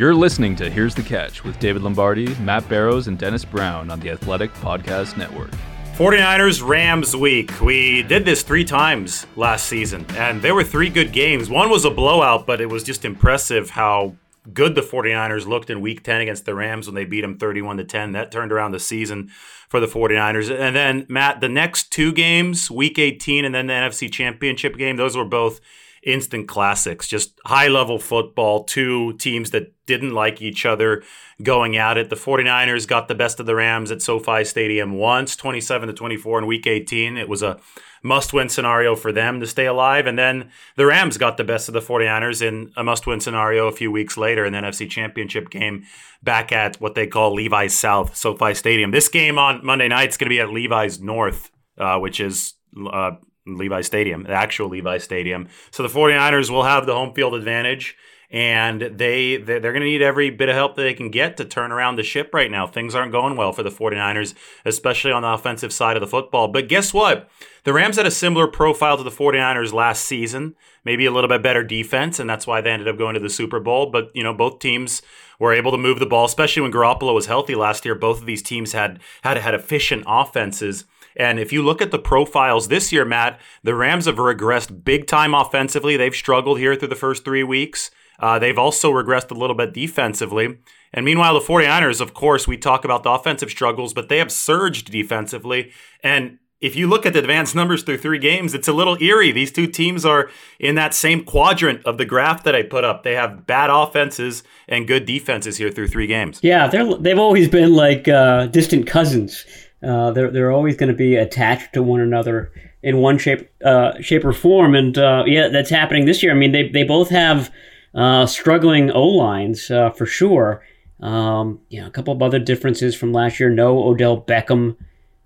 You're listening to Here's the Catch with David Lombardi, Matt Barrows, and Dennis Brown on the Athletic Podcast Network. 49ers Rams week. We did this three times last season, and there were three good games. One was a blowout, but it was just impressive how good the 49ers looked in week 10 against the Rams when they beat them 31 to 10. That turned around the season for the 49ers. And then, Matt, the next two games, week 18 and then the NFC Championship game, those were both instant classics, just high level football, two teams that didn't like each other going at it. The 49ers got the best of the Rams at SoFi Stadium once, 27 to 24 in week 18. It was a must win scenario for them to stay alive. And then the Rams got the best of the 49ers in a must win scenario a few weeks later in the NFC Championship game back at what they call Levi's South, SoFi Stadium. This game on Monday night is going to be at Levi's North, uh, which is uh, Levi Stadium, the actual Levi Stadium. So the 49ers will have the home field advantage and they they're going to need every bit of help that they can get to turn around the ship right now. Things aren't going well for the 49ers, especially on the offensive side of the football. But guess what? The Rams had a similar profile to the 49ers last season, maybe a little bit better defense, and that's why they ended up going to the Super Bowl. But, you know, both teams were able to move the ball, especially when Garoppolo was healthy last year. Both of these teams had had had efficient offenses. And if you look at the profiles this year, Matt, the Rams have regressed big time offensively. They've struggled here through the first three weeks. Uh, they've also regressed a little bit defensively. And meanwhile, the 49ers, of course, we talk about the offensive struggles, but they have surged defensively. And if you look at the advanced numbers through three games, it's a little eerie. These two teams are in that same quadrant of the graph that I put up. They have bad offenses and good defenses here through three games. Yeah, they're, they've always been like uh, distant cousins. Uh, they're they're always going to be attached to one another in one shape uh, shape or form, and uh, yeah, that's happening this year. I mean, they they both have uh, struggling O lines uh, for sure. Um, yeah, a couple of other differences from last year. No Odell Beckham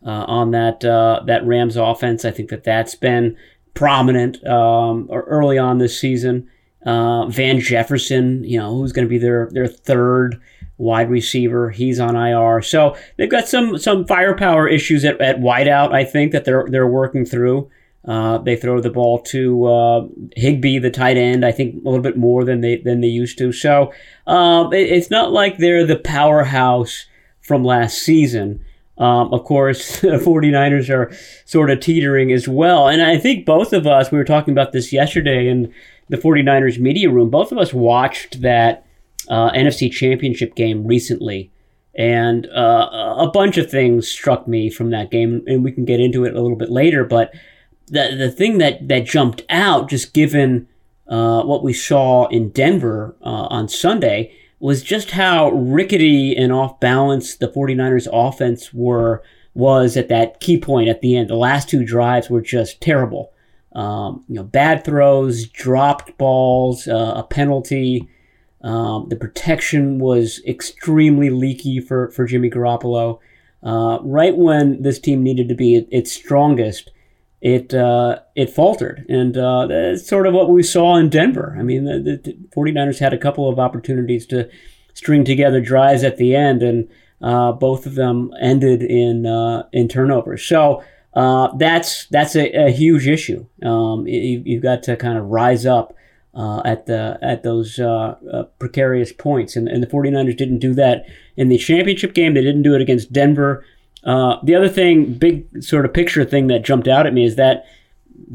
uh, on that that Rams offense. I think that that's been prominent um, early on this season. Van Jefferson, you know, who's going to be their their third wide receiver. He's on IR. So they've got some some firepower issues at, at wideout, I think, that they're they're working through. Uh, they throw the ball to uh, Higbee, the tight end, I think a little bit more than they than they used to. So um, it, it's not like they're the powerhouse from last season. Um, of course, the 49ers are sort of teetering as well. And I think both of us, we were talking about this yesterday in the 49ers media room, both of us watched that uh, NFC Championship game recently, and uh, a bunch of things struck me from that game, and we can get into it a little bit later. But the the thing that that jumped out, just given uh, what we saw in Denver uh, on Sunday, was just how rickety and off balance the 49ers offense were was at that key point at the end. The last two drives were just terrible. Um, you know, bad throws, dropped balls, uh, a penalty. Um, the protection was extremely leaky for, for Jimmy Garoppolo. Uh, right when this team needed to be its strongest, it uh, it faltered. And uh, that's sort of what we saw in Denver. I mean, the, the 49ers had a couple of opportunities to string together drives at the end. And uh, both of them ended in uh, in turnovers. So uh, that's that's a, a huge issue. Um, you, you've got to kind of rise up uh, at the at those uh, uh, precarious points. And, and the 49ers didn't do that in the championship game. They didn't do it against Denver. Uh, the other thing, big sort of picture thing that jumped out at me is that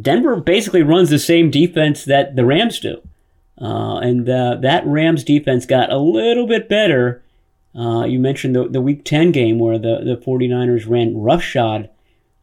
Denver basically runs the same defense that the Rams do. Uh, and uh, that Rams defense got a little bit better. you mentioned the, the Week 10 game where the, the 49ers ran roughshod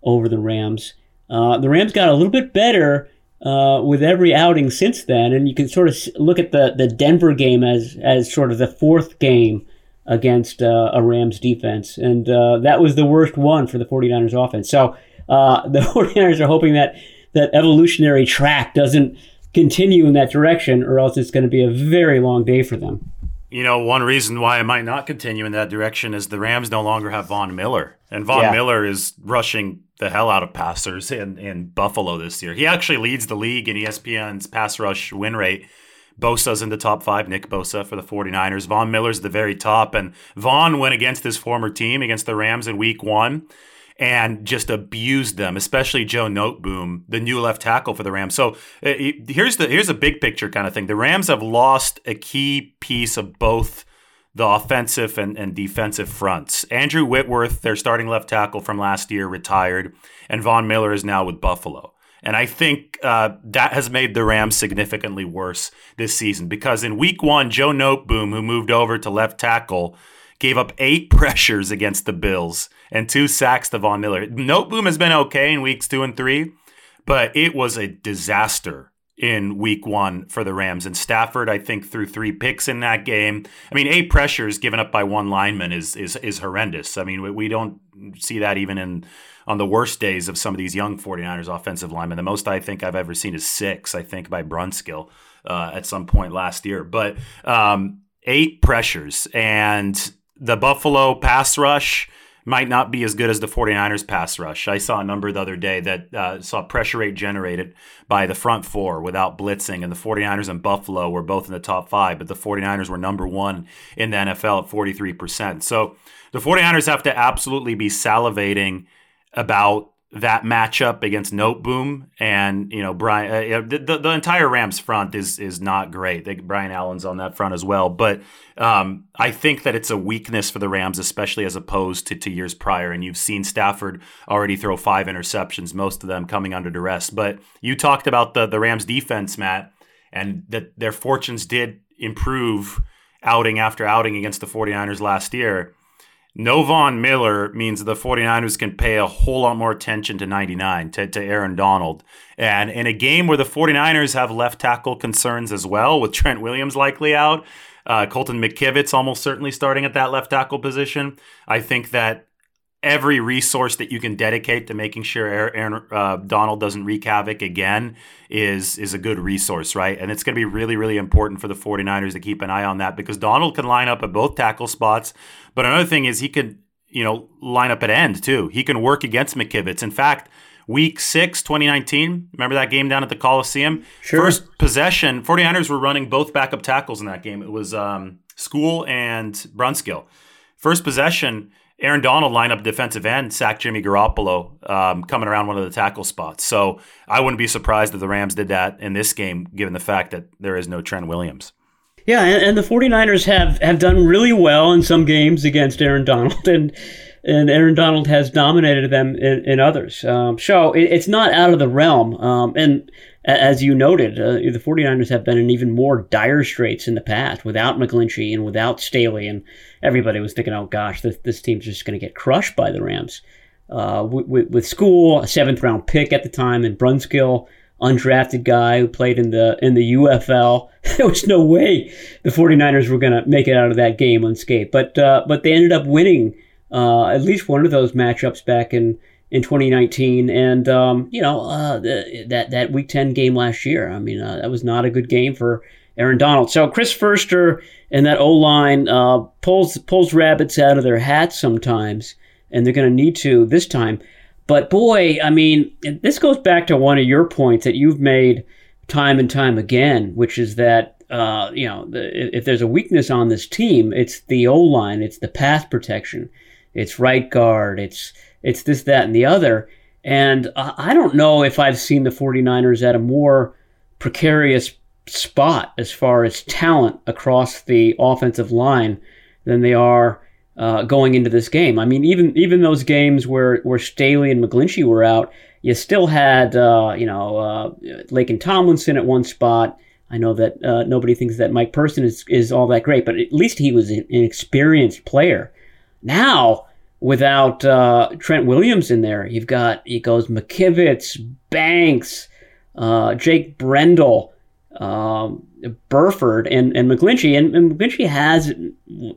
over the Rams. the Rams got a little bit better uh, with every outing since then. And you can sort of look at the, the Denver game as, as sort of the fourth game against uh, a Rams defense. And uh, that was the worst one for the 49ers offense. So uh, the 49ers are hoping that that evolutionary track doesn't continue in that direction, or else it's going to be a very long day for them. You know, one reason why it might not continue in that direction is the Rams no longer have Von Miller. And Von yeah. Miller is rushing the hell out of passers in, in Buffalo this year. He actually leads the league in ESPN's pass rush win rate. Bosa's in the top five, Nick Bosa for the 49ers. Von Miller's at the very top. And Von went against his former team, against the Rams in week one, and just abused them, especially Joe Noteboom, the new left tackle for the Rams. So uh, here's the here's a big picture kind of thing. The Rams have lost a key piece of both the offensive and, and defensive fronts. Andrew Whitworth, their starting left tackle from last year, retired, and Von Miller is now with Buffalo. And I think uh, that has made the Rams significantly worse this season because in week one, Joe Noteboom, who moved over to left tackle, gave up eight pressures against the Bills and two sacks to Von Miller. Noteboom has been okay in weeks two and three, but it was a disaster in week one for the Rams. And Stafford, I think, threw three picks in that game. I mean, eight pressures given up by one lineman is is is horrendous. I mean, we, don't see that even in on the worst days of some of these young 49ers offensive linemen. The most I think I've ever seen is six, I think, by Brunskill uh, at some point last year. But um, eight pressures and the Buffalo pass rush might not be as good as the 49ers pass rush. I saw a number the other day that uh, saw pressure rate generated by the front four without blitzing, and the 49ers and Buffalo were both in the top five, but the 49ers were number one in the NFL at 43%. So the 49ers have to absolutely be salivating about that matchup against Noteboom and you know Brian uh, the, the, entire Rams front is is not great. They, Brian Allen's on that front as well, but um, I think that it's a weakness for the Rams, especially as opposed to, to years prior. And you've seen Stafford already throw five interceptions, most of them coming under duress. But you talked about the the Rams defense, Matt, and that their fortunes did improve outing after outing against the 49ers last year. No Von Miller means the 49ers can pay a whole lot more attention to 99, to, to Aaron Donald. And in a game where the 49ers have left tackle concerns as well, with Trent Williams likely out, uh, Colton McKivitz almost certainly starting at that left tackle position, I think that every resource that you can dedicate to making sure Aaron uh, Donald doesn't wreak havoc again is is a good resource, right? And it's going to be really, really important for the 49ers to keep an eye on that because Donald can line up at both tackle spots. But another thing is he could, you know, line up at end too. He can work against McKivitz. In fact, week six, 2019, remember that game down at the Coliseum? Sure. First possession, 49ers were running both backup tackles in that game. It was um, Skule and Brunskill. First possession, Aaron Donald lined up defensive end, sacked Jimmy Garoppolo um, coming around one of the tackle spots. So I wouldn't be surprised if the Rams did that in this game, given the fact that there is no Trent Williams. Yeah, and, and the 49ers have, have done really well in some games against Aaron Donald, and and Aaron Donald has dominated them in, in others. Um, so it, it's not out of the realm. Um, and as you noted, uh, the 49ers have been in even more dire straits in the past without McGlinchey and without Staley. And everybody was thinking, oh gosh, this, this team's just going to get crushed by the Rams. Uh, with, with Skule, a seventh round pick at the time, and Brunskill, undrafted guy who played in the in the UFL. there was no way the 49ers were going to make it out of that game unscathed. But uh, but they ended up winning uh, at least one of those matchups back in in 2019, and um, you know uh, the, that that Week 10 game last year. I mean, uh, that was not a good game for Aaron Donald. So Chris Foerster and that O line uh, pulls pulls rabbits out of their hats sometimes, and they're going to need to this time. But boy, I mean, this goes back to one of your points that you've made time and time again, which is that uh, you know, the, if there's a weakness on this team, it's the O line, it's the pass protection, it's right guard, it's it's this, that, and the other. And I don't know if I've seen the 49ers at a more precarious spot as far as talent across the offensive line than they are uh, going into this game. I mean, even even those games where where Staley and McGlinchey were out, you still had uh, you know uh, and Tomlinson at one spot. I know that uh, nobody thinks that Mike Person is is all that great, but at least he was an experienced player. Now, without uh, Trent Williams in there, you've got he goes McKivitz, Banks, uh, Jake Brendel. Um, Burford and, and McGlinchey. And, and McGlinchey has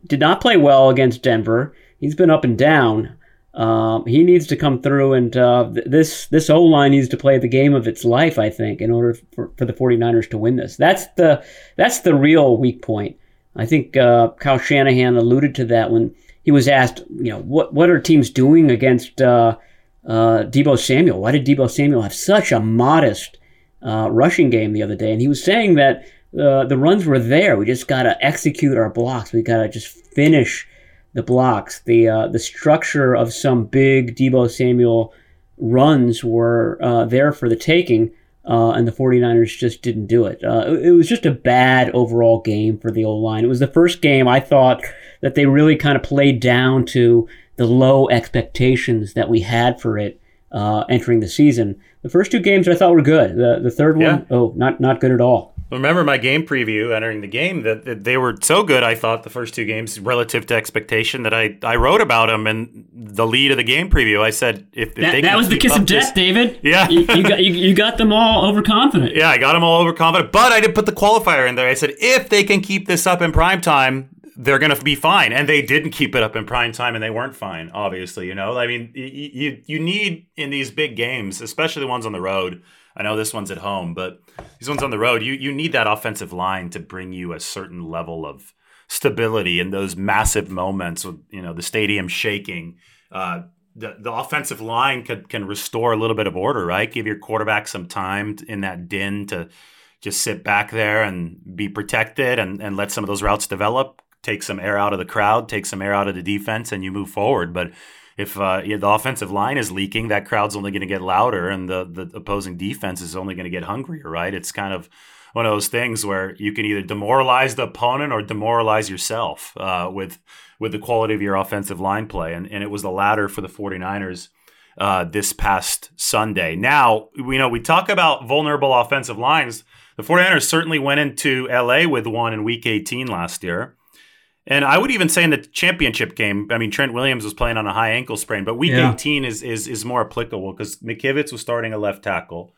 did not play well against Denver. He's been up and down. Um, he needs to come through, and uh, this this O line needs to play the game of its life. I think in order for, for the 49ers to win this. That's the that's the real weak point. I think uh, Kyle Shanahan alluded to that when he was asked, you know, what what are teams doing against uh, uh Deebo Samuel? Why did Deebo Samuel have such a modest uh, rushing game the other day? And he was saying that uh, the runs were there. We just got to execute our blocks. We got to just finish the blocks. The uh, the structure of some big Deebo Samuel runs were uh, there for the taking, uh, and the 49ers just didn't do it. Uh, it. It was just a bad overall game for the O line. It was the first game I thought that they really kind of played down to the low expectations that we had for it uh, entering the season. The first two games I thought were good. The the third yeah. one, oh, not not good at all. Remember my game preview entering the game that, that, they were so good. I thought the first two games relative to expectation that I, I wrote about them and the lead of the game preview. I said if, if that, they that was the kiss of death, this, David. Yeah, you, you, got you, you, got them all overconfident. Yeah, I got them all overconfident, but I did put the qualifier in there. I said if they can keep this up in prime time, they're going to be fine. And they didn't keep it up in prime time and they weren't fine, obviously, you know? I mean, you, you, you need in these big games, especially the ones on the road. I know this one's at home, but these ones on the road, you, you need that offensive line to bring you a certain level of stability in those massive moments with, you know, the stadium shaking. Uh, the, the offensive line can, can restore a little bit of order, right? Give your quarterback some time in that din to just sit back there and be protected and, and let some of those routes develop take some air out of the crowd, take some air out of the defense, and you move forward. But if uh, the offensive line is leaking, that crowd's only going to get louder, and the the opposing defense is only going to get hungrier. Right? It's kind of one of those things where you can either demoralize the opponent or demoralize yourself uh, with with the quality of your offensive line play, and and it was the latter for the 49ers. Uh, this past Sunday. Now, we know we talk about vulnerable offensive lines. The 49ers certainly went into LA with one in week 18 last year. And I would even say in the championship game, I mean Trent Williams was playing on a high ankle sprain, but week yeah. 18 is is is more applicable because McKivitz was starting a left tackle.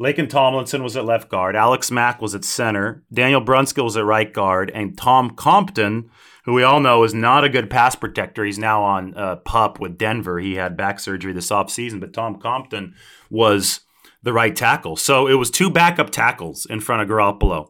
Laken Tomlinson was at left guard. Alex Mack was at center. Daniel Brunskill was at right guard. And Tom Compton, who we all know is not a good pass protector, he's now on uh, pup with Denver. He had back surgery this offseason, but Tom Compton was the right tackle. So it was two backup tackles in front of Garoppolo.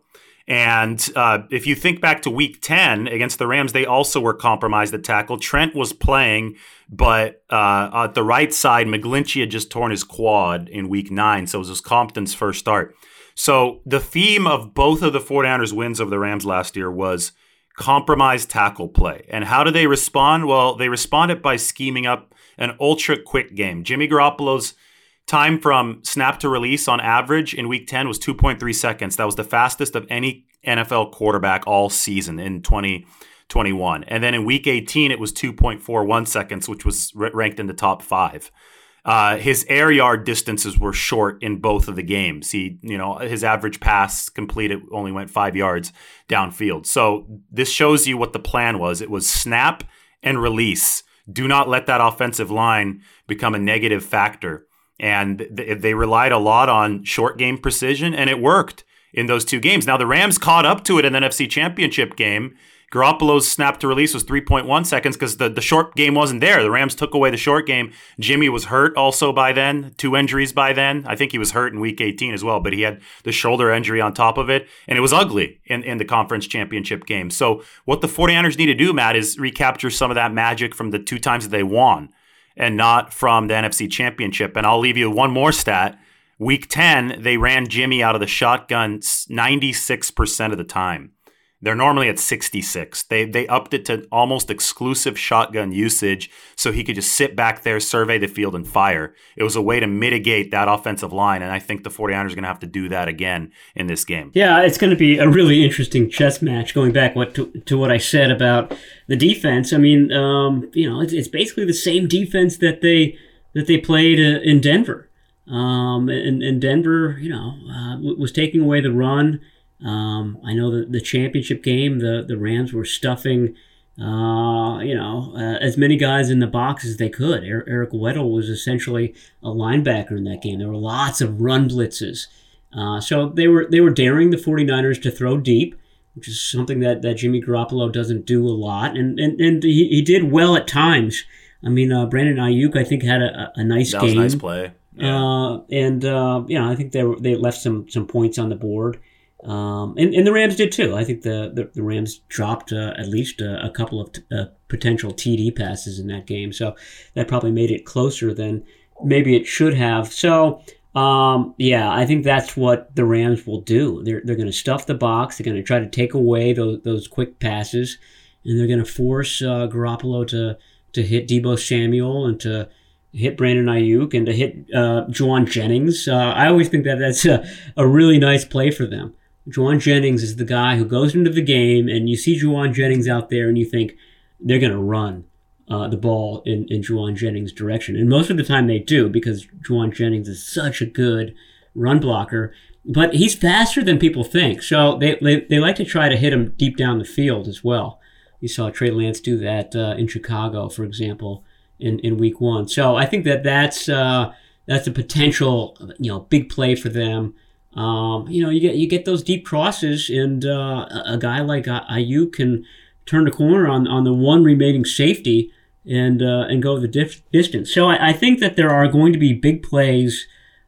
And uh, if you think back to week 10 against the Rams, they also were compromised at tackle. Trent was playing, but uh, at the right side, McGlinchey had just torn his quad in week nine. So it was Compton's first start. So the theme of both of the 49ers wins over the Rams last year was compromised tackle play. And how do they respond? Well, they responded by scheming up an ultra quick game. Jimmy Garoppolo's Time from snap to release on average in week 10 was 2.3 seconds. That was the fastest of any NFL quarterback all season in 2021. And then in week 18, it was 2.41 seconds, which was ranked in the top five. Uh, his air yard distances were short in both of the games. He, you know, his average pass completed only went five yards downfield. So this shows you what the plan was. It was snap and release. Do not let that offensive line become a negative factor and they relied a lot on short game precision, and it worked in those two games. Now the Rams caught up to it in the NFC Championship game. Garoppolo's snap to release was 3.1 seconds because the, the short game wasn't there. The Rams took away the short game. Jimmy was hurt also by then, two injuries by then. I think he was hurt in week 18 as well, but he had the shoulder injury on top of it, and it was ugly in, in the conference championship game. So, what the 49ers need to do, Matt, is recapture some of that magic from the two times that they won and not from the NFC Championship. And I'll leave you one more stat. Week 10, they ran Jimmy out of the shotgun 96% of the time. They're normally at 66. They they upped it to almost exclusive shotgun usage so he could just sit back there, survey the field, and fire. It was a way to mitigate that offensive line, and I think the 49ers are going to have to do that again in this game. Yeah, it's going to be a really interesting chess match going back what to, to what I said about the defense. I mean, um, you know, it's, it's, basically the same defense that they that they played uh, in Denver. Um, and, and Denver, you know, uh, was taking away the run. Um, I know that the championship game, the, the Rams were stuffing, uh, you know, uh, as many guys in the box as they could. Er- Eric Weddle was essentially a linebacker in that game. There were lots of run blitzes. Uh, so they were they were daring the 49ers to throw deep, which is something that, that Jimmy Garoppolo doesn't do a lot. And, and, and he, he did well at times. I mean, uh, Brandon Aiyuk, I think, had a, a nice that game. nice play. Yeah. Uh, and uh, you know, I think they were, they left some some points on the board. Um, and, and the Rams did too. I think the, the, the Rams dropped uh, at least a, a couple of t- uh, potential TD passes in that game. So that probably made it closer than maybe it should have. So, um, yeah, I think that's what the Rams will do. They're, they're going to stuff the box. They're going to try to take away those, those quick passes. And they're going to force uh, Garoppolo to, to hit Deebo Samuel and to hit Brandon Aiyuk and to hit uh, Jauan Jennings. Uh, I always think that that's a, a really nice play for them. Jauan Jennings is the guy who goes into the game, and you see Jauan Jennings out there, and you think they're going to run uh, the ball in, in Jauan Jennings' direction. And most of the time they do because Jauan Jennings is such a good run blocker. But he's faster than people think. So they, they, they like to try to hit him deep down the field as well. You saw Trey Lance do that uh, in Chicago, for example, in, in week one. So I think that that's, uh, that's a potential you know, big play for them. Um, you know, you get you get those deep crosses, and uh, a guy like Aiyuk can turn the corner on, on the one remaining safety and uh, and go the dif- distance. So I, I, think that there are going to be big plays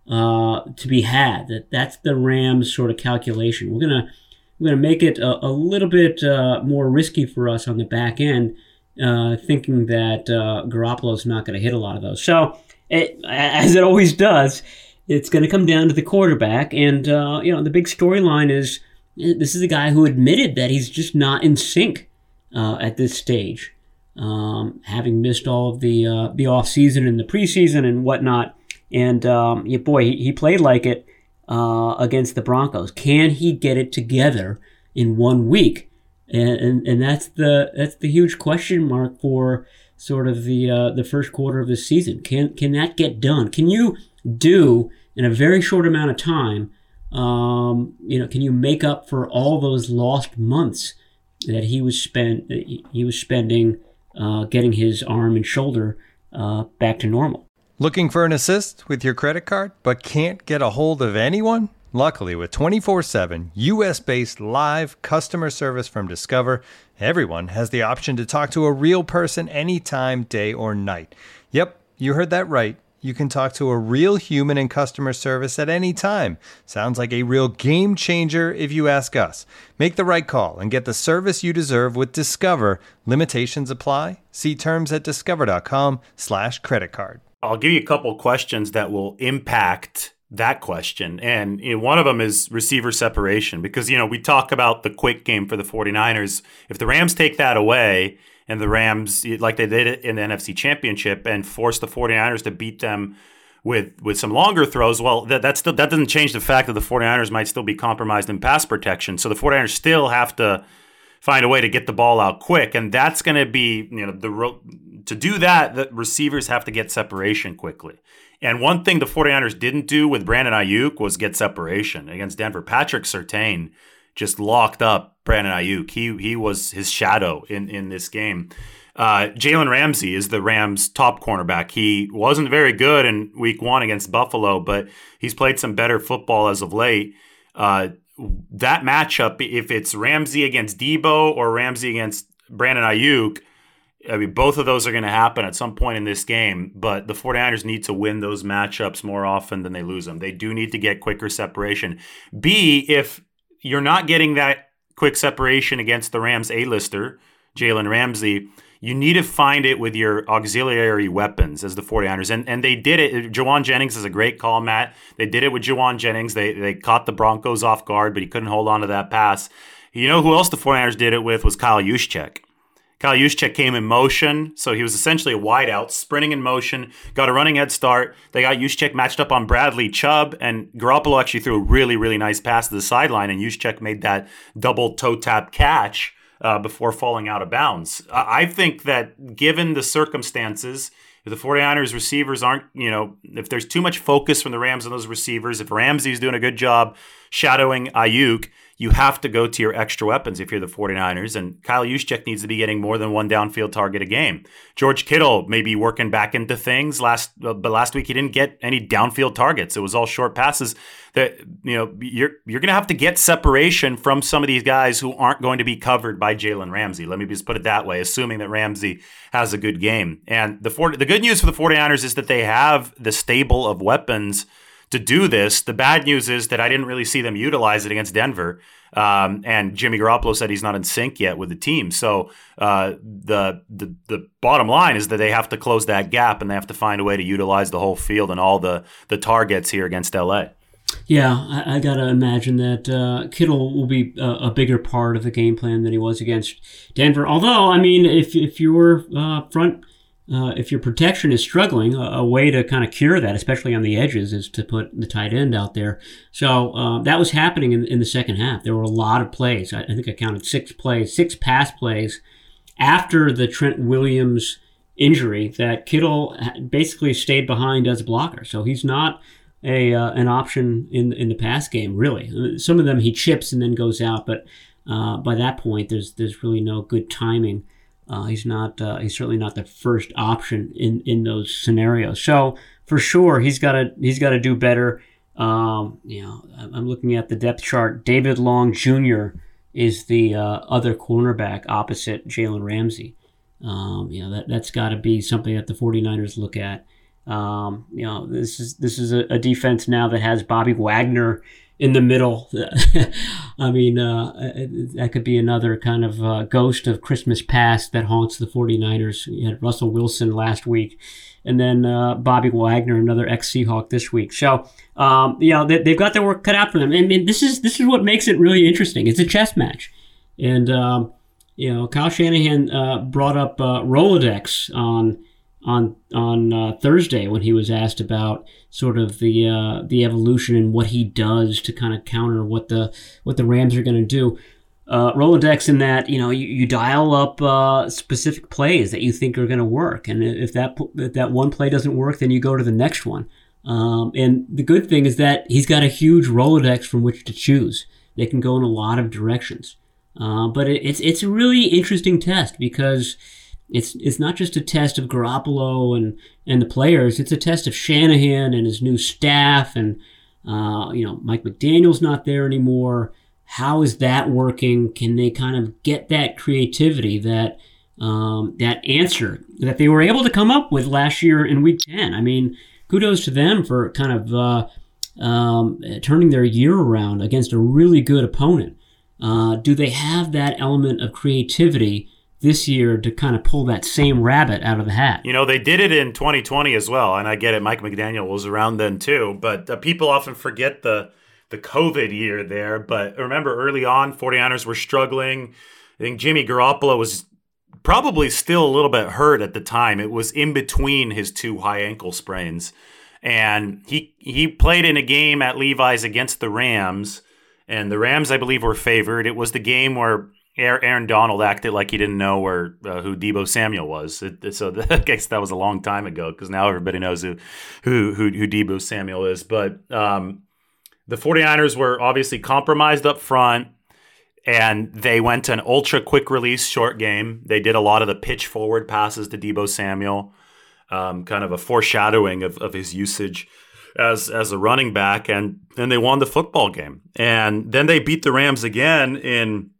uh, to be had. That that's the Rams sort of calculation. We're gonna we're gonna make it a, a little bit uh, more risky for us on the back end, uh, thinking that uh, Garoppolo's not going to hit a lot of those. So it, as it always does it's going to come down to the quarterback. And, uh, you know, the big storyline is this is a guy who admitted that he's just not in sync uh, at this stage, um, having missed all of the uh, the off season and the preseason and whatnot. And um, yeah, boy, he, he played like it uh, against the Broncos. Can he get it together in one week? And, and, and that's the that's the huge question mark for sort of the uh, the first quarter of the season. Can can that get done? Can you do in a very short amount of time, um, you know, can you make up for all those lost months that he was spent he was spending uh, getting his arm and shoulder uh, back to normal? Looking for an assist with your credit card, but can't get a hold of anyone? Luckily, with 24 7 US based live customer service from Discover, everyone has the option to talk to a real person anytime, day or night. Yep, you heard that right you can talk to a real human in customer service at any time. Sounds like a real game changer if you ask us. Make the right call and get the service you deserve with Discover. Limitations apply. See terms at discover.com/slash credit card. I'll give you a couple questions that will impact that question. And you know, one of them is receiver separation because, you know, we talk about the quick game for the 49ers. If the Rams take that away, and the Rams, like they did it in the NFC Championship, and forced the 49ers to beat them with with some longer throws, well, that that still that doesn't change the fact that the 49ers might still be compromised in pass protection. So the 49ers still have to find a way to get the ball out quick, and that's going to be you know the to do that, the receivers have to get separation quickly. And one thing the 49ers didn't do with Brandon Aiyuk was get separation against Denver. Patrick Surtain just locked up Brandon Aiyuk. He he was his shadow in in this game. Uh, Jalen Ramsey is the Rams' top cornerback. He wasn't very good in Week One against Buffalo, but he's played some better football as of late. Uh, that matchup, if it's Ramsey against Deebo or Ramsey against Brandon Aiyuk, I mean, both of those are going to happen at some point in this game, but the 49ers need to win those matchups more often than they lose them. They do need to get quicker separation. B, if you're not getting that quick separation against the Rams A-lister, Jalen Ramsey, you need to find it with your auxiliary weapons as the 49ers. And and they did it. Jauan Jennings is a great call, Matt. They did it with Jauan Jennings. They they caught the Broncos off guard, but he couldn't hold on to that pass. You know who else the 49ers did it with was Kyle Juszczyk. Kyle Juszczyk came in motion, so he was essentially a wideout, sprinting in motion, got a running head start. They got Juszczyk matched up on Bradley Chubb, and Garoppolo actually threw a really, really nice pass to the sideline, and Juszczyk made that double toe tap catch uh, before falling out of bounds. I think that given the circumstances, if the 49ers receivers aren't, you know, if there's too much focus from the Rams on those receivers, if Ramsey's doing a good job shadowing Aiyuk, you have to go to your extra weapons if you're the 49ers. And Kyle Juszczyk needs to be getting more than one downfield target a game. George Kittle may be working back into things last, but last week he didn't get any downfield targets. It was all short passes. That you know you're you're going to have to get separation from some of these guys who aren't going to be covered by Jalen Ramsey. Let me just put it that way, assuming that Ramsey has a good game. And the 40, the good news for the 49ers is that they have the stable of weapons to do this. The bad news is that I didn't really see them utilize it against Denver. Um, and Jimmy Garoppolo said he's not in sync yet with the team. So uh, the, the the bottom line is that they have to close that gap and they have to find a way to utilize the whole field and all the the targets here against LA. Yeah, I, I gotta imagine that uh, Kittle will be a, a, bigger part of the game plan than he was against Denver. Although, I mean, if if you were uh, front uh, if your protection is struggling, a, a way to kind of cure that, especially on the edges, is to put the tight end out there. So uh, that was happening in, in, the second half. There were a lot of plays. I, I, think I counted six plays, six pass plays after the Trent Williams injury that Kittle basically stayed behind as a blocker. So he's not a uh, an option in in the pass game really. Some of them he chips and then goes out, but uh, by that point, there's there's really no good timing uh, he's not. Uh, he's certainly not the first option in in those scenarios. So for sure, he's got to he's got to do better. Um, you know, I'm looking at the depth chart. David Long Jr. is the uh, other cornerback opposite Jalen Ramsey. Um, you know that that's got to be something that the 49ers look at. Um, you know, this is this is a, a defense now that has Bobby Wagner in the middle. I mean, uh, that could be another kind of uh, ghost of Christmas past that haunts the 49ers. You had Russell Wilson last week, and then uh, Bobby Wagner, another ex Seahawk this week. So, um, you know, they, have got their work cut out for them. I mean, this is this is what makes it really interesting. It's a chess match, and um, you know, Kyle Shanahan uh, brought up uh, Rolodex on on on uh, Thursday when he was asked about sort of the uh, the evolution and what he does to kind of counter what the what the Rams are going to do. Uh, Rolodex in that you know you, you dial up uh, specific plays that you think are going to work, and if that if that one play doesn't work, then you go to the next one. Um, and the good thing is that he's got a huge Rolodex from which to choose. They can go in a lot of directions, uh, but it, it's it's a really interesting test because it's it's not just a test of Garoppolo and and the players. It's a test of Shanahan and his new staff, and uh, you know Mike McDaniel's not there anymore. How is that working? Can they kind of get that creativity, that um, that answer that they were able to come up with last year in Week Ten? I mean, kudos to them for kind of uh, um, turning their year around against a really good opponent. Uh, do they have that element of creativity? This year to kind of pull that same rabbit out of the hat. You know, they did it in 2020 as well, and I get it. Mike McDaniel was around then too, but uh, people often forget the the COVID year there. But remember, early on, 49ers were struggling. I think Jimmy Garoppolo was probably still a little bit hurt at the time. It was in between his two high ankle sprains, and he he played in a game at Levi's against the Rams. And the Rams, I believe, were favored. It was the game where Aaron Donald acted like he didn't know where uh, who Deebo Samuel was. It, so I guess that was a long time ago because now everybody knows who who who, who Deebo Samuel is. But um, the 49ers were obviously compromised up front and they went to an ultra quick release short game. They did a lot of the pitch forward passes to Deebo Samuel, um, kind of a foreshadowing of, of his usage as as a running back, and then they won the football game. And then they beat the Rams again in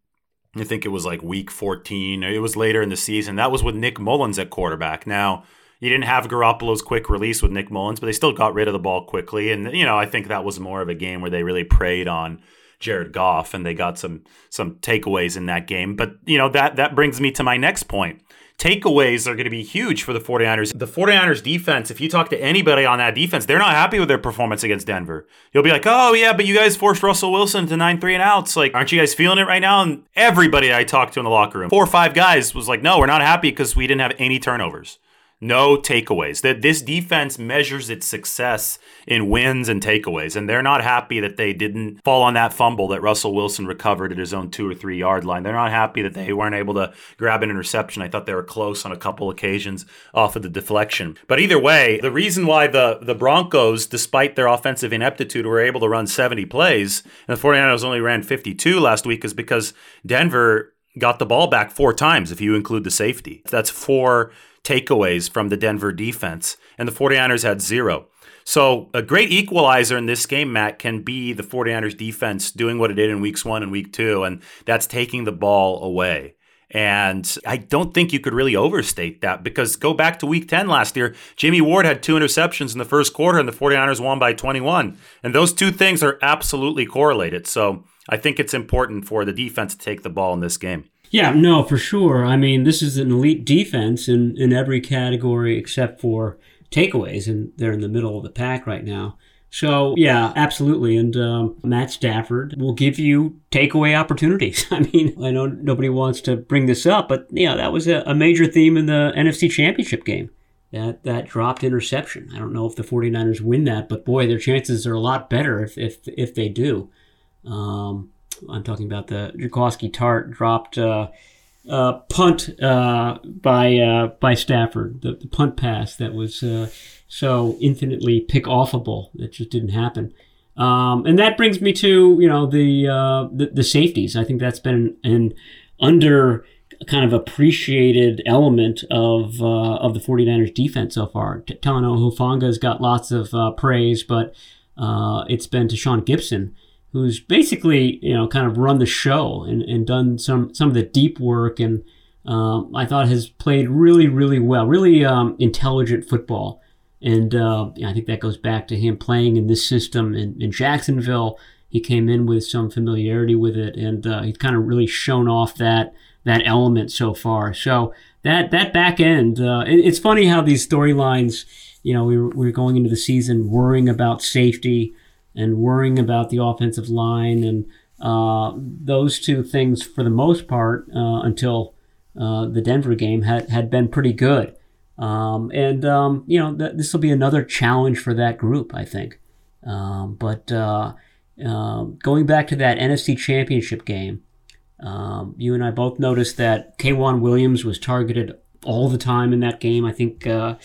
I think it was like week 14. It was later in the season. That was with Nick Mullens at quarterback. Now, you didn't have Garoppolo's quick release with Nick Mullens, but they still got rid of the ball quickly. And, you know, I think that was more of a game where they really preyed on Jared Goff, and they got some some takeaways in that game. But you know that that brings me to my next point. Takeaways are going to be huge for the 49ers. The 49ers defense, if you talk to anybody on that defense, they're not happy with their performance against Denver. You'll be like, oh, yeah, but you guys forced Russell Wilson to 9 3 and outs. Like, aren't you guys feeling it right now? And everybody I talked to in the locker room, four or five guys, was like, no, we're not happy because we didn't have any turnovers no takeaways. That this defense measures its success in wins and takeaways, and they're not happy that they didn't fall on that fumble that Russell Wilson recovered at his own two or three yard line. They're not happy that they weren't able to grab an interception. I thought they were close on a couple occasions off of the deflection. But either way, the reason why the the Broncos, despite their offensive ineptitude, were able to run 70 plays, and the 49ers only ran 52 last week, is because Denver got the ball back four times if you include the safety. That's four takeaways from the Denver defense, and the 49ers had zero. So, a great equalizer in this game, Matt, can be the 49ers defense doing what it did in weeks one and week two, and that's taking the ball away. And I don't think you could really overstate that because go back to week 10 last year, Jimmy Ward had two interceptions in the first quarter and the 49ers won by 21. And those two things are absolutely correlated. So I think it's important for the defense to take the ball in this game. Yeah, no, for sure. I mean, this is an elite defense in, in every category except for takeaways, and they're in the middle of the pack right now. So, yeah, absolutely. And um, Matt Stafford will give you takeaway opportunities. I mean, I know nobody wants to bring this up, but, yeah, that was a, a major theme in the NFC Championship game. That, that dropped interception. I don't know if the 49ers win that, but boy, their chances are a lot better if, if, if they do. Um, I'm talking about the Jaquiski Tartt dropped uh, uh, punt uh, by uh, by Stafford, the, the, punt pass that was uh, so infinitely pick offable that just didn't happen. Um, and that brings me to you know the, the, the safeties. I think that's been an under kind of appreciated element of uh, of the 49ers defense so far. T- Talanoa Hufanga's got lots of uh, praise, but uh, it's been Tashaun Gipson who's basically you know kind of run the show and, and done some some of the deep work and um, I thought has played really really well, really um, intelligent football. And uh, I think that goes back to him playing in this system in, in Jacksonville. He came in with some familiarity with it, and uh, he's kind of really shown off that that element so far. So that that back end, uh, it, it's funny how these storylines. You know, we were, we were going into the season worrying about safety and worrying about the offensive line and uh, those two things for the most part uh, until uh, the Denver game had, had been pretty good. Um, and, um, you know, th- this will be another challenge for that group, I think. Um, but uh, um, going back to that NFC championship game, um, you and I both noticed that K'Waun Williams was targeted all the time in that game. I think uh,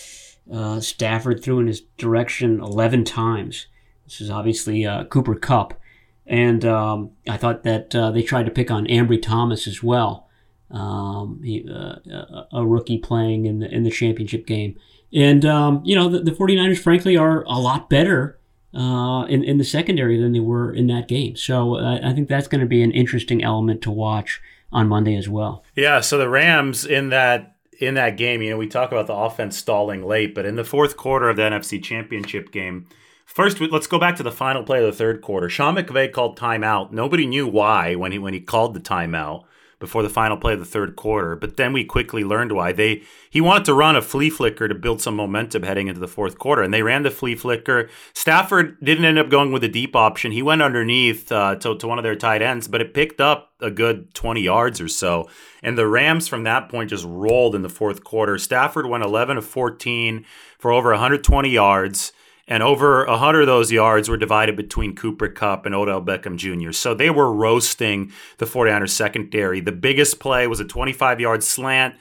uh, Stafford threw in his direction 11 times. This is obviously uh, Cooper Kupp. And um, I thought that uh, they tried to pick on Ambry Thomas as well, um, he, uh, a rookie playing in the, in the championship game. And, um, you know, the, the 49ers, frankly, are a lot better uh, in, in the secondary than they were in that game. So uh, I think that's going to be an interesting element to watch on Monday as well. Yeah, so the Rams in that in that game, you know, we talk about the offense stalling late, but in the fourth quarter of the NFC Championship game, First, let's go back to the final play of the third quarter. Sean McVay called timeout. Nobody knew why when he when he called the timeout before the final play of the third quarter. But then we quickly learned why. They he wanted to run a flea flicker to build some momentum heading into the fourth quarter, and they ran the flea flicker. Stafford didn't end up going with the deep option. He went underneath uh, to, to one of their tight ends, but it picked up a good 20 yards or so. And the Rams from that point just rolled in the fourth quarter. Stafford went 11 of 14 for over 120 yards and over 100 of those yards were divided between Cooper Kupp and Odell Beckham Jr. So they were roasting the 49ers secondary. The biggest play was a 25 yard slant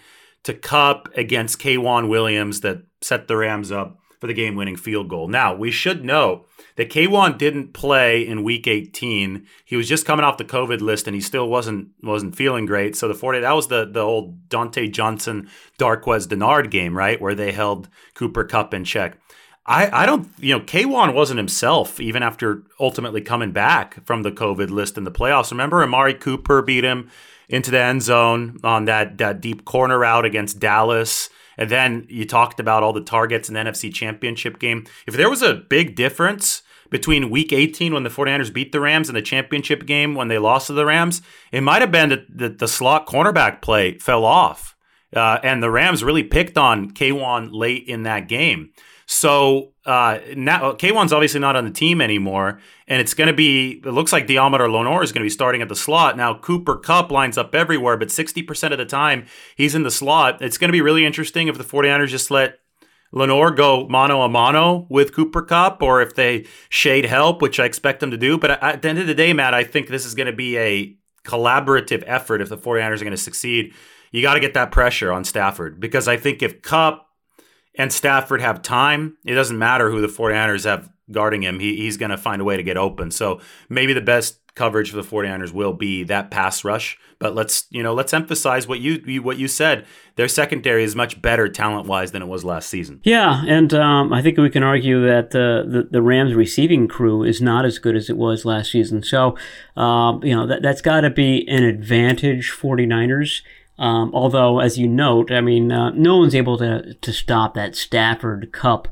to Kupp against K'Waun Williams that set the Rams up for the game winning field goal. Now, we should note that K'Waun didn't play in week 18. He was just coming off the COVID list and he still wasn't wasn't feeling great. So the 40 that was the the old Dontae Johnson Darqueze Dennard game, right? Where they held Cooper Kupp in check. I, I don't, you know, K'Waun wasn't himself even after ultimately coming back from the COVID list in the playoffs. Remember, Amari Cooper beat him into the end zone on that, that deep corner route against Dallas. And then you talked about all the targets in the NFC Championship game. If there was a big difference between week 18 when the 49ers beat the Rams and the championship game when they lost to the Rams, it might have been that the, the, slot cornerback play fell off. Uh, and the Rams really picked on K'Waun late in that game. So uh, now K'Waun's obviously not on the team anymore, and it's going to be. It looks like Deommodore Lenoir is going to be starting at the slot now. Cooper Kupp lines up everywhere, but sixty percent of the time he's in the slot. It's going to be really interesting if the 49ers just let Lenoir go mano a mano with Cooper Kupp, or if they shade help, which I expect them to do. But at the end of the day, Matt, I think this is going to be a collaborative effort if the 49ers are going to succeed. You got to get that pressure on Stafford because I think if Kupp and Stafford have time, it doesn't matter who the 49ers have guarding him. He, he's going to find a way to get open. So maybe the best coverage for the 49ers will be that pass rush. But let's, you know, let's emphasize what you what you said. Their secondary is much better talent-wise than it was last season. Yeah, and um, I think we can argue that the, the, the Rams receiving crew is not as good as it was last season. So, um, you know, that, that's got to be an advantage 49ers. Um, although, as you note, I mean, uh, no one's able to, to stop that Stafford Kupp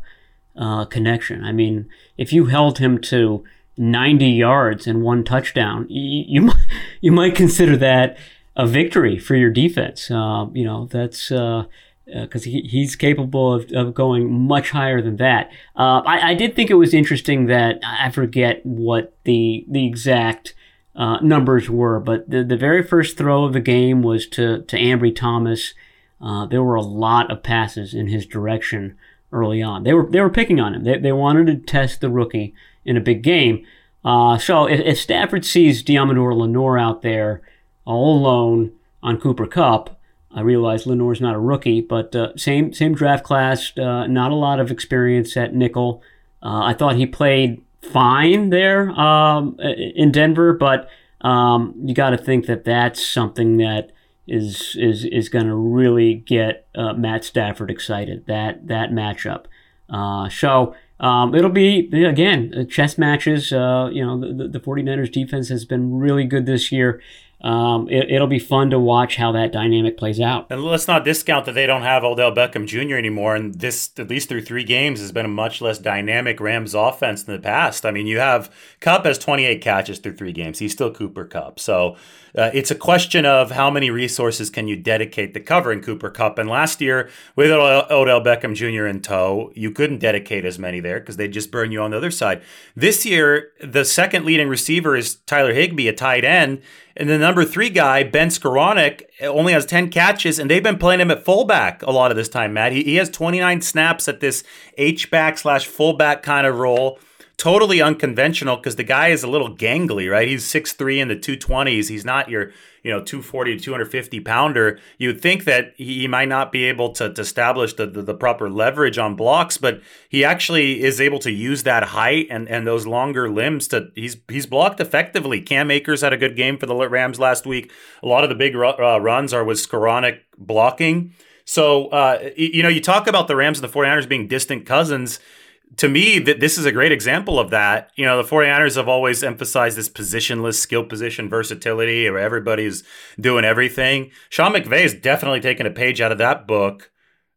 uh, connection. I mean, if you held him to 90 yards and one touchdown, you, you, might, you might consider that a victory for your defense. Uh, you know, that's because uh, he, he's capable of, of going much higher than that. Uh, I, I did think it was interesting that I forget what the the exact uh, numbers were. But the, the very first throw of the game was to, to Ambry Thomas. Uh, there were a lot of passes in his direction early on. They were they were picking on him. They, they wanted to test the rookie in a big game. Uh, so if, if, Stafford sees Deommodore Lenoir out there all alone on Cooper Kupp, I realize Lenoir's not a rookie, but uh, same same draft class, uh, not a lot of experience at nickel. Uh, I thought he played fine there um, in Denver, but um, you got to think that that's something that is is is going to really get uh, Matt Stafford excited. That that matchup. Uh, so um, it'll be again chess matches. Uh, you know the, the 49ers defense has been really good this year um, it, will be fun to watch how that dynamic plays out. And let's not discount that they don't have Odell Beckham Jr. anymore, and this at least through three games has been a much less dynamic Rams offense than the past. I mean, you have Kupp has 28 catches through three games. He's still Cooper Kupp. so uh, it's a question of how many resources can you dedicate to covering Cooper Kupp. And last year, with Odell Beckham Jr. in tow, you couldn't dedicate as many there because they'd just burn you on the other side. This year, the second leading receiver is Tyler Higbee, a tight end. And the number three guy, Ben Skowronek, only has 10 catches, and they've been playing him at fullback a lot of this time, Matt. He, he has 29 snaps at this H-back slash fullback kind of role totally unconventional because the guy is a little gangly, right? He's 6'3 in the 220s. He's not your, you know, 240 to 250 pounder. You would think that he might not be able to, to establish the, the, the, proper leverage on blocks, but he actually is able to use that height and, and those longer limbs to, he's, he's blocked effectively. Cam Akers had a good game for the Rams last week. A lot of the big uh, runs are with Skowronek blocking. So, uh, you know, you talk about the Rams and the 49ers being distant cousins to me, that this is a great example of that. You know, the 49ers have always emphasized this positionless skill position versatility where everybody's doing everything. Sean McVay has definitely taken a page out of that book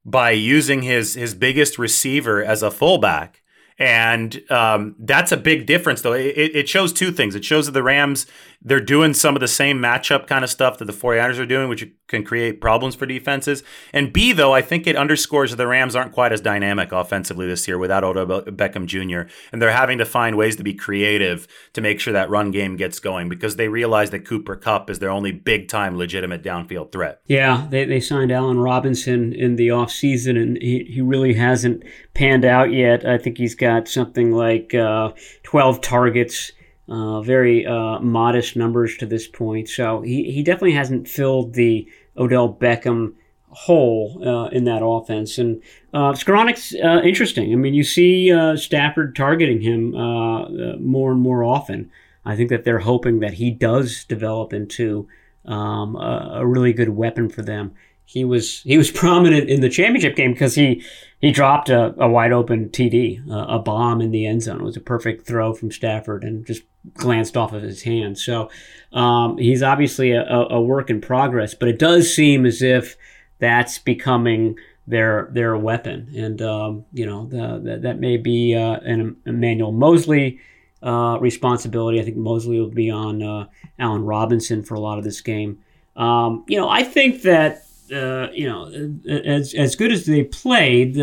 by using his his biggest receiver as a fullback. And um, that's a big difference, though. It, it shows two things. It shows that the Rams they're doing some of the same matchup kind of stuff that the 49ers are doing, which can create problems for defenses. And B, though, I think it underscores that the Rams aren't quite as dynamic offensively this year without Odell Beckham Jr. And they're having to find ways to be creative to make sure that run game gets going because they realize that Cooper Kupp is their only big time legitimate downfield threat. Yeah, they, they signed Allen Robinson in the offseason, and he, he really hasn't panned out yet. I think he's got something like uh, 12 targets uh, very uh, modest numbers to this point. So he, he definitely hasn't filled the Odell Beckham hole uh, in that offense. And uh, Skowronek's uh, interesting. I mean, you see uh, Stafford targeting him uh, more and more often. I think that they're hoping that he does develop into um, a, a, really good weapon for them. He was he was prominent in the championship game because he he dropped a, a wide open TD, a bomb in the end zone. It was a perfect throw from Stafford and just glanced off of his hand. So um, he's obviously a, a, work in progress, but it does seem as if that's becoming their their weapon. And um, you know the, that may be uh, an Emmanuel Moseley uh, responsibility. I think Moseley will be on uh, Allen Robinson for a lot of this game. Um, you know, I think that uh, you know as as good as they played.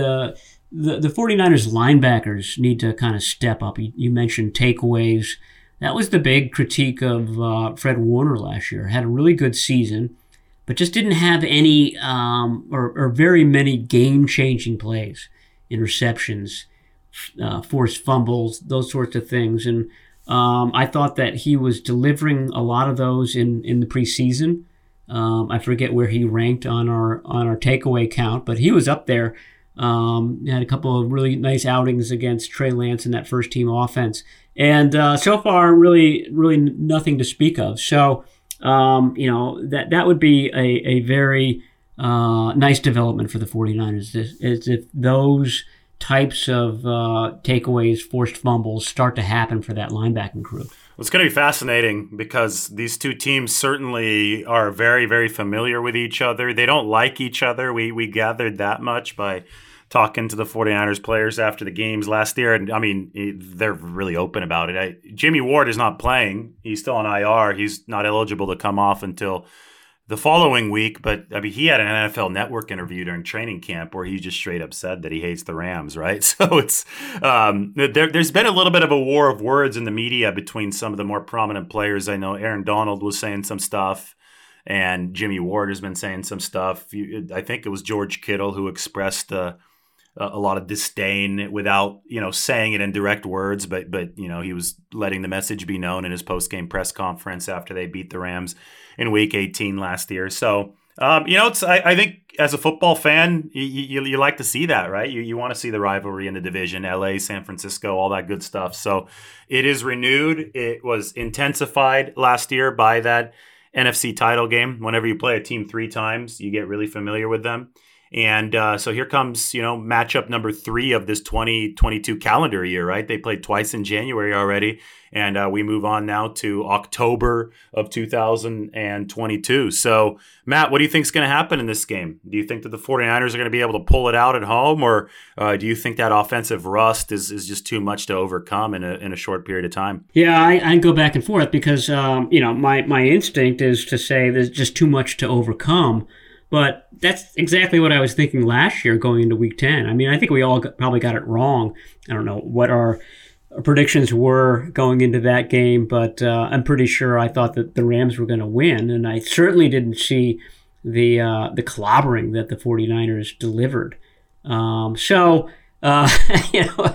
the, the 49ers linebackers need to kind of step up. You, you mentioned takeaways. That was the big critique of uh, Fred Warner last year. Had a really good season, but just didn't have any um, or, or, very many game changing plays, interceptions, uh, forced fumbles, those sorts of things. And um, I thought that he was delivering a lot of those in, in the preseason. Um, I forget where he ranked on our on our takeaway count, but he was up there. Um, had a couple of really nice outings against Trey Lance in that first team offense, and uh, so far, really, really nothing to speak of. So, um, you know, that that would be a, a very uh, nice development for the 49ers is, is if those types of uh, takeaways, forced fumbles start to happen for that linebacking crew. It's going to be fascinating because these two teams certainly are very, very familiar with each other. They don't like each other. We we gathered that much by talking to the 49ers players after the games last year. And I mean, they're really open about it. I, Jimmy Ward is not playing. He's still on IR. He's not eligible to come off until the following week. But I mean, he had an NFL network interview during training camp where he just straight up said that he hates the Rams, right? So it's, um, there, there's been a little bit of a war of words in the media between some of the more prominent players. I know Aaron Donald was saying some stuff and Jimmy Ward has been saying some stuff. I think it was George Kittle who expressed the, a lot of disdain without you know saying it in direct words, but but you know he was letting the message be known in his post game press conference after they beat the Rams in Week 18 last year. So um, you know, it's I, I, think as a football fan, you, you, you like to see that, right? You you want to see the rivalry in the division, L.A., San Francisco, all that good stuff. So it is renewed. It was intensified last year by that NFC title game. Whenever you play a team three times, you get really familiar with them. And uh, so here comes, you know, matchup number three of this 2022 calendar year, right? They played twice in January already. And uh, we move on now to October of 2022. So, Matt, what do you think is going to happen in this game? Do you think that the 49ers are going to be able to pull it out at home? Or uh, do you think that offensive rust is, is just too much to overcome in a, in a short period of time? Yeah, I, I go back and forth because, um, you know, my, my instinct is to say there's just too much to overcome. But that's exactly what I was thinking last year going into week 10. I mean, I think we all got, probably got it wrong. I don't know what our predictions were going into that game, but uh, I'm pretty sure I thought that the Rams were going to win. And I certainly didn't see the, uh, the clobbering that the 49ers delivered. Um, so, uh, you know,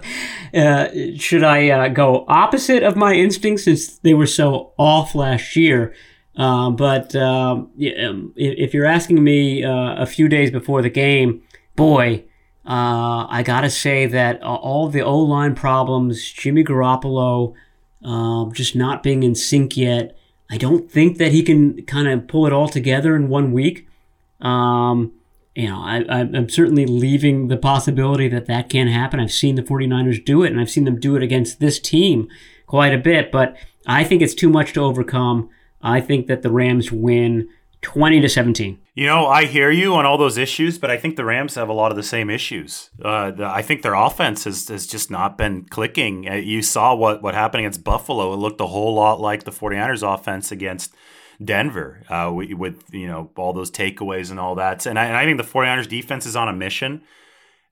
uh, should I uh, go opposite of my instincts since they were so off last year? Uh, but um, um if you're asking me uh, a few days before the game, boy, uh, I gotta say that all the O line problems, Jimmy Garoppolo um, just not being in sync yet, I don't think that he can kind of pull it all together in one week. Um, you know, I, am certainly leaving the possibility that that can happen. I've seen the 49ers do it, and I've seen them do it against this team quite a bit, but I think it's too much to overcome. I think that the Rams win 20 to 17. You know, I hear you on all those issues, but I think the Rams have a lot of the same issues. Uh, the, I think their offense has, has just not been clicking. Uh, you saw what, what happened against Buffalo. It looked a whole lot like the 49ers offense against Denver uh, with, you know, all those takeaways and all that. And I, and I think the 49ers defense is on a mission.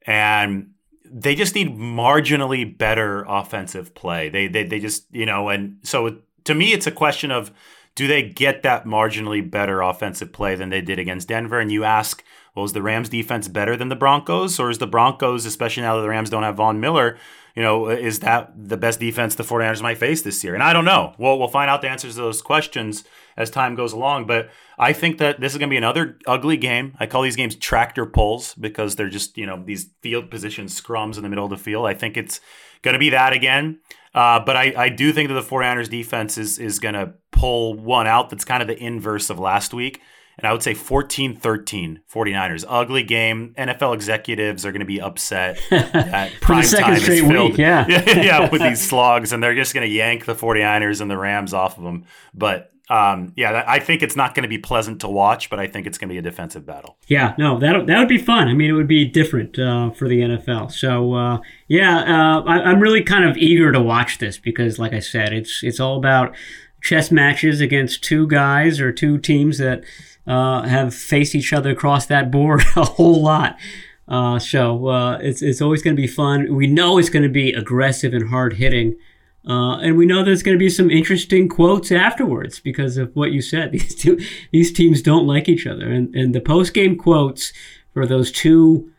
And they just need marginally better offensive play. They, they, they just, you know, and so to me, it's a question of – do they get that marginally better offensive play than they did against Denver? And you ask, well, is the Rams defense better than the Broncos? Or is the Broncos, especially now that the Rams don't have Von Miller, you know, is that the best defense the 49ers might face this year? And I don't know. Well, we'll find out the answers to those questions as time goes along. But I think that this is going to be another ugly game. I call these games tractor pulls because they're just, you know, these field position scrums in the middle of the field. I think it's going to be that again. Uh, but I, I do think that the 49ers defense is, is going to pull one out that's kind of the inverse of last week. And I would say 14 13 49ers. Ugly game. NFL executives are going to be upset that prime time is filled. Week, yeah. yeah, with these slogs, and they're just going to yank the 49ers and the Rams off of them. But um, yeah, I think it's not going to be pleasant to watch, but I think it's going to be a defensive battle. Yeah, no, that that would be fun. I mean, it would be different uh, for the NFL. So uh, yeah, uh, I, am really kind of eager to watch this because, like I said, it's it's all about chess matches against two guys or two teams that uh, have faced each other across that board a whole lot. Uh, so uh, it's it's always going to be fun. We know it's going to be aggressive and hard hitting. Uh, and we know there's going to be some interesting quotes afterwards because of what you said. These two, these teams don't like each other, and and the post game quotes for those two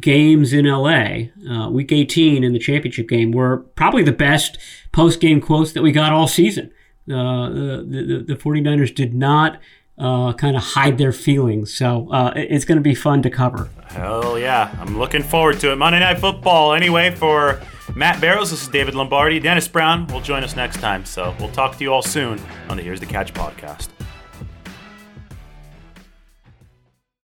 games in LA, uh, Week 18 in the championship game, were probably the best post game quotes that we got all season. Uh, the, the the 49ers did not uh, kind of hide their feelings. So uh, it's going to be fun to cover. Hell yeah. I'm looking forward to it. Monday Night Football, anyway, for Matt Barrows. This is David Lombardi. Dennis Brown will join us next time. So we'll talk to you all soon on the Here's the Catch podcast.